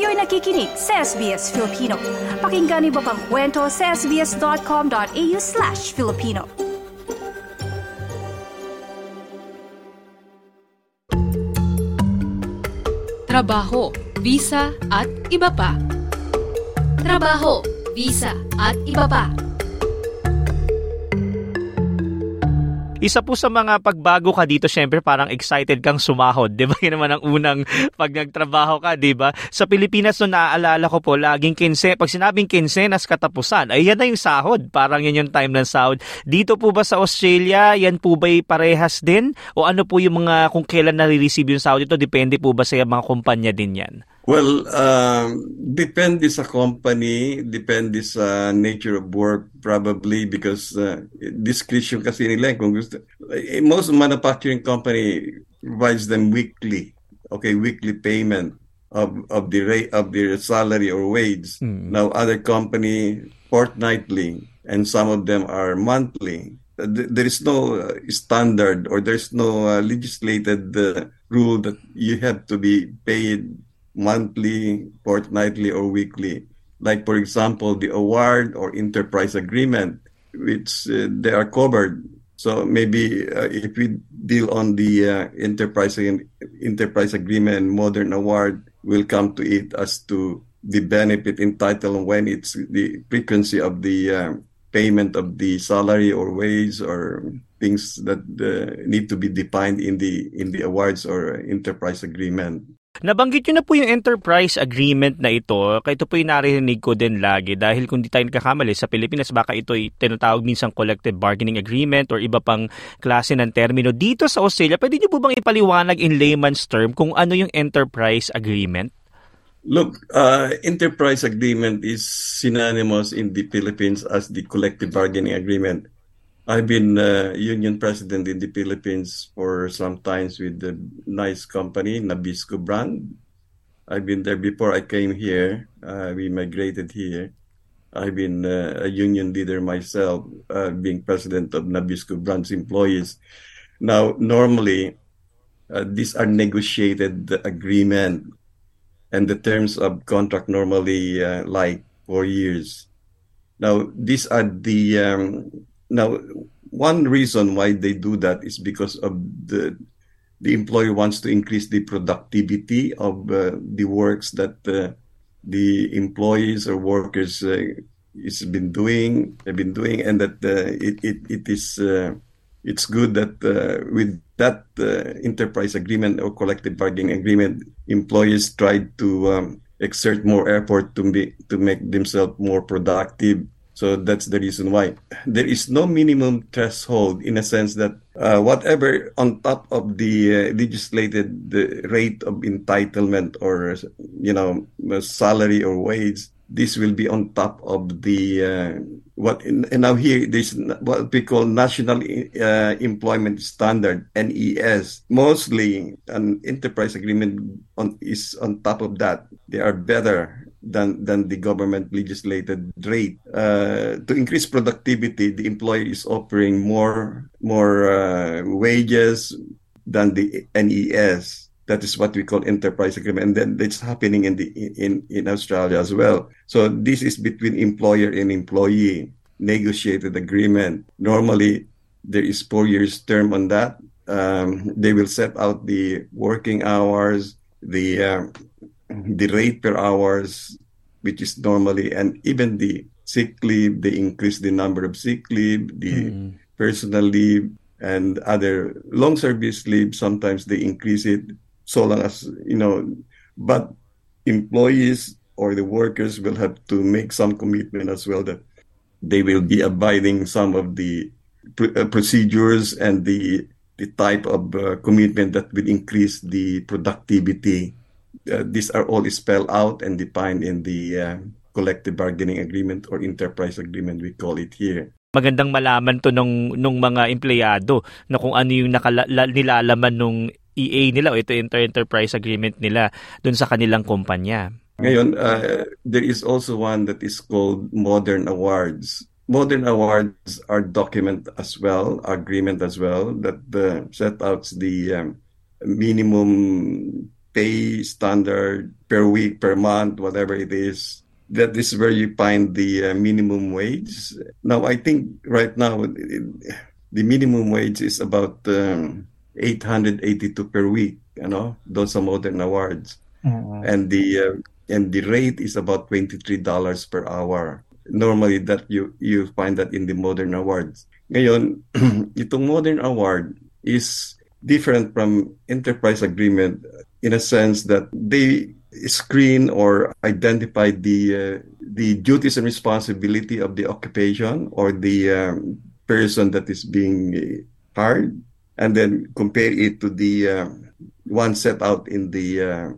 Kayo'y nakikinig sa SBS Filipino. Pakinggan niyo pa ang kwento sa sbs.com.au slash Filipino. Trabaho, visa at iba pa. Trabaho, visa at iba pa. Isa po sa mga pagbago ka dito, syempre parang excited kang sumahod. Di ba? Yan naman ang unang pag nagtrabaho ka, di ba? Sa Pilipinas, no, naaalala ko po, laging kinse, pag sinabing kinsenas katapusan, ay yan na yung sahod. Parang yan yung time ng sahod. Dito po ba sa Australia, yan po ba parehas din? O ano po yung mga, kung kailan nare-receive yung sahod ito, depende po ba sa mga kumpanya din yan? Well, um, depende sa company, depende sa nature of work probably because uh, discretion kasi nila eh, kung gusto. Eh, most manufacturing company provides them weekly, okay, weekly payment of of the rate of their salary or wage. Mm. Now other company fortnightly and some of them are monthly. There is no uh, standard or there's no uh, legislated uh, rule that you have to be paid monthly, fortnightly, or weekly. Like, for example, the award or enterprise agreement, which uh, they are covered. So maybe uh, if we deal on the uh, enterprise enterprise agreement modern award, will come to it as to the benefit entitled when it's the frequency of the uh, payment of the salary or wage or things that uh, need to be defined in the in the awards or enterprise agreement. Nabanggit nyo na po yung enterprise agreement na ito. Kaya ito po yung narinig ko din lagi dahil kung di tayo nagkakamali sa Pilipinas baka ito ay tinatawag minsan collective bargaining agreement or iba pang klase ng termino. Dito sa Australia, pwede nyo po bang ipaliwanag in layman's term kung ano yung enterprise agreement? Look, uh, enterprise agreement is synonymous in the Philippines as the collective bargaining agreement. I've been uh, union president in the Philippines for some times with the nice company, Nabisco brand. I've been there before I came here. Uh, we migrated here. I've been uh, a union leader myself, uh, being president of Nabisco brand's employees. Now, normally, uh, these are negotiated agreement, and the terms of contract normally uh, like four years. Now, these are the um, now, one reason why they do that is because of the the employer wants to increase the productivity of uh, the works that uh, the employees or workers uh, is been doing have been doing and that uh, it, it it is uh, it's good that uh, with that enterprise agreement or collective bargaining agreement employees try to um, exert more effort to be to make themselves more productive so that's the reason why. There is no minimum threshold in a sense that uh, whatever on top of the uh, legislated the rate of entitlement or you know salary or wage, this will be on top of the uh, what and now here there's what we call national uh, employment standard NES mostly an enterprise agreement on is on top of that. They are better than than the government legislated rate. Uh, to increase productivity, the employer is offering more more uh, wages than the NES. That is what we call enterprise agreement, and then it's happening in the in in Australia as well. So this is between employer and employee negotiated agreement. Normally, there is four years term on that. Um, they will set out the working hours, the uh, the rate per hours, which is normally, and even the sick leave, they increase the number of sick leave, the mm. personal leave, and other long service leave. Sometimes they increase it so long as, you know, but employees or the workers will have to make some commitment as well that they will be abiding some of the pr- uh, procedures and the the type of uh, commitment that will increase the productivity uh, these are all spelled out and defined in the uh, collective bargaining agreement or enterprise agreement we call it here. Magandang malaman to nung nung mga empleyado na kung ano yung nakala, nilalaman nung EA nila o ito inter enterprise agreement nila dun sa kanilang kumpanya. Ngayon, uh, there is also one that is called Modern Awards. Modern Awards are document as well, agreement as well, that uh, set out the um, minimum pay standard per week, per month, whatever it is. That is where you find the uh, minimum wage. Now, I think right now it, the minimum wage is about um, 882 per week. You know, those are modern awards, mm-hmm. and the uh, and the rate is about 23 dollars per hour. Normally, that you you find that in the modern awards. Ngayon, itong modern award is different from enterprise agreement in a sense that they screen or identify the uh, the duties and responsibility of the occupation or the um, person that is being hired and then compare it to the uh, one set out in the uh,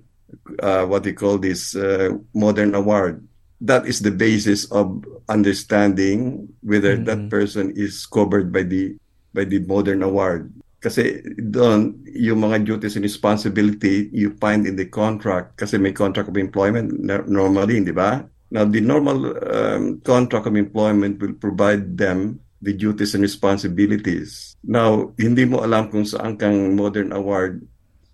uh, what they call this uh, modern award that is the basis of understanding whether mm-hmm. that person is covered by the by the modern award kasi doon, yung mga duties and responsibility you find in the contract kasi may contract of employment normally, di ba? Now, the normal um, contract of employment will provide them the duties and responsibilities. Now, hindi mo alam kung saan kang modern award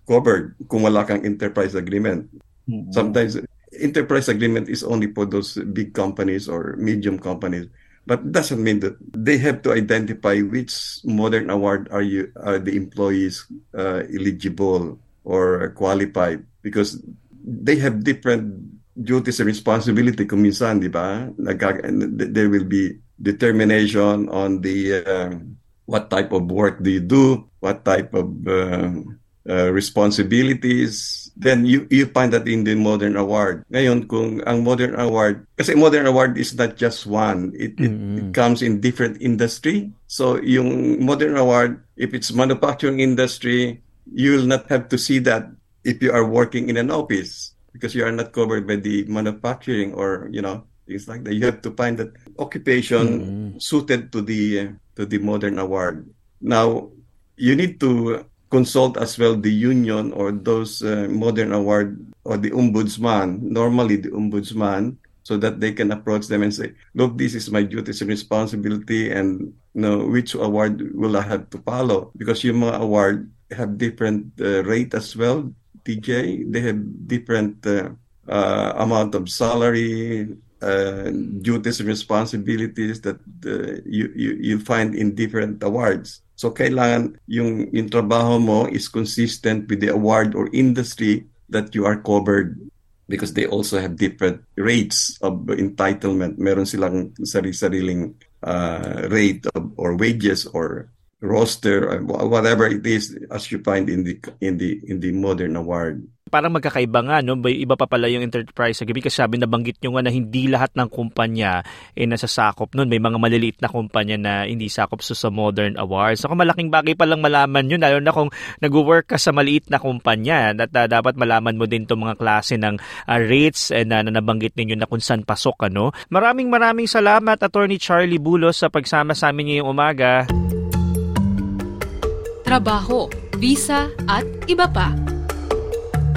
covered kung wala kang enterprise agreement. Mm-hmm. Sometimes, enterprise agreement is only for those big companies or medium companies. But it doesn't mean that they have to identify which modern award are you are the employees uh, eligible or qualified because they have different duties and responsibility kung di ba? There will be determination on the uh, what type of work do you do, what type of uh, uh, responsibilities, then you you find that in the modern award. Ngayon, kung ang modern award, kasi modern award is not just one. It, mm-hmm. it, comes in different industry. So yung modern award, if it's manufacturing industry, you will not have to see that if you are working in an office because you are not covered by the manufacturing or you know things like that. You have to find that occupation mm-hmm. suited to the to the modern award. Now you need to consult as well the union or those uh, modern award or the ombudsman, normally the ombudsman, so that they can approach them and say, look, this is my duties and responsibility and you know, which award will I have to follow? Because yung mga award have different uh, rate as well, TJ. They have different uh, uh, amount of salary, uh, duties and responsibilities that uh, you, you you find in different awards. So kailangan yung, yung trabaho mo is consistent with the award or industry that you are covered because they also have different rates of entitlement. Meron silang sarili-sariling uh, rate of, or wages or roster, whatever it is as you find in the in the in the modern award parang magkakaiba nga, no? Iba pa pala yung enterprise agreement kasi sabi nabanggit nyo nga na hindi lahat ng kumpanya eh nasasakop nun. May mga maliliit na kumpanya na hindi sakop so sa modern awards. So kung malaking bagay pa lang malaman yun, lalo na kung nag-work ka sa maliit na kumpanya, at uh, dapat malaman mo din itong mga klase ng uh, rates and uh, na nabanggit ninyo na kung saan pasok. Ano? Maraming maraming salamat, Attorney Charlie Bulos, sa pagsama sa amin ngayong umaga. Trabaho, visa at iba pa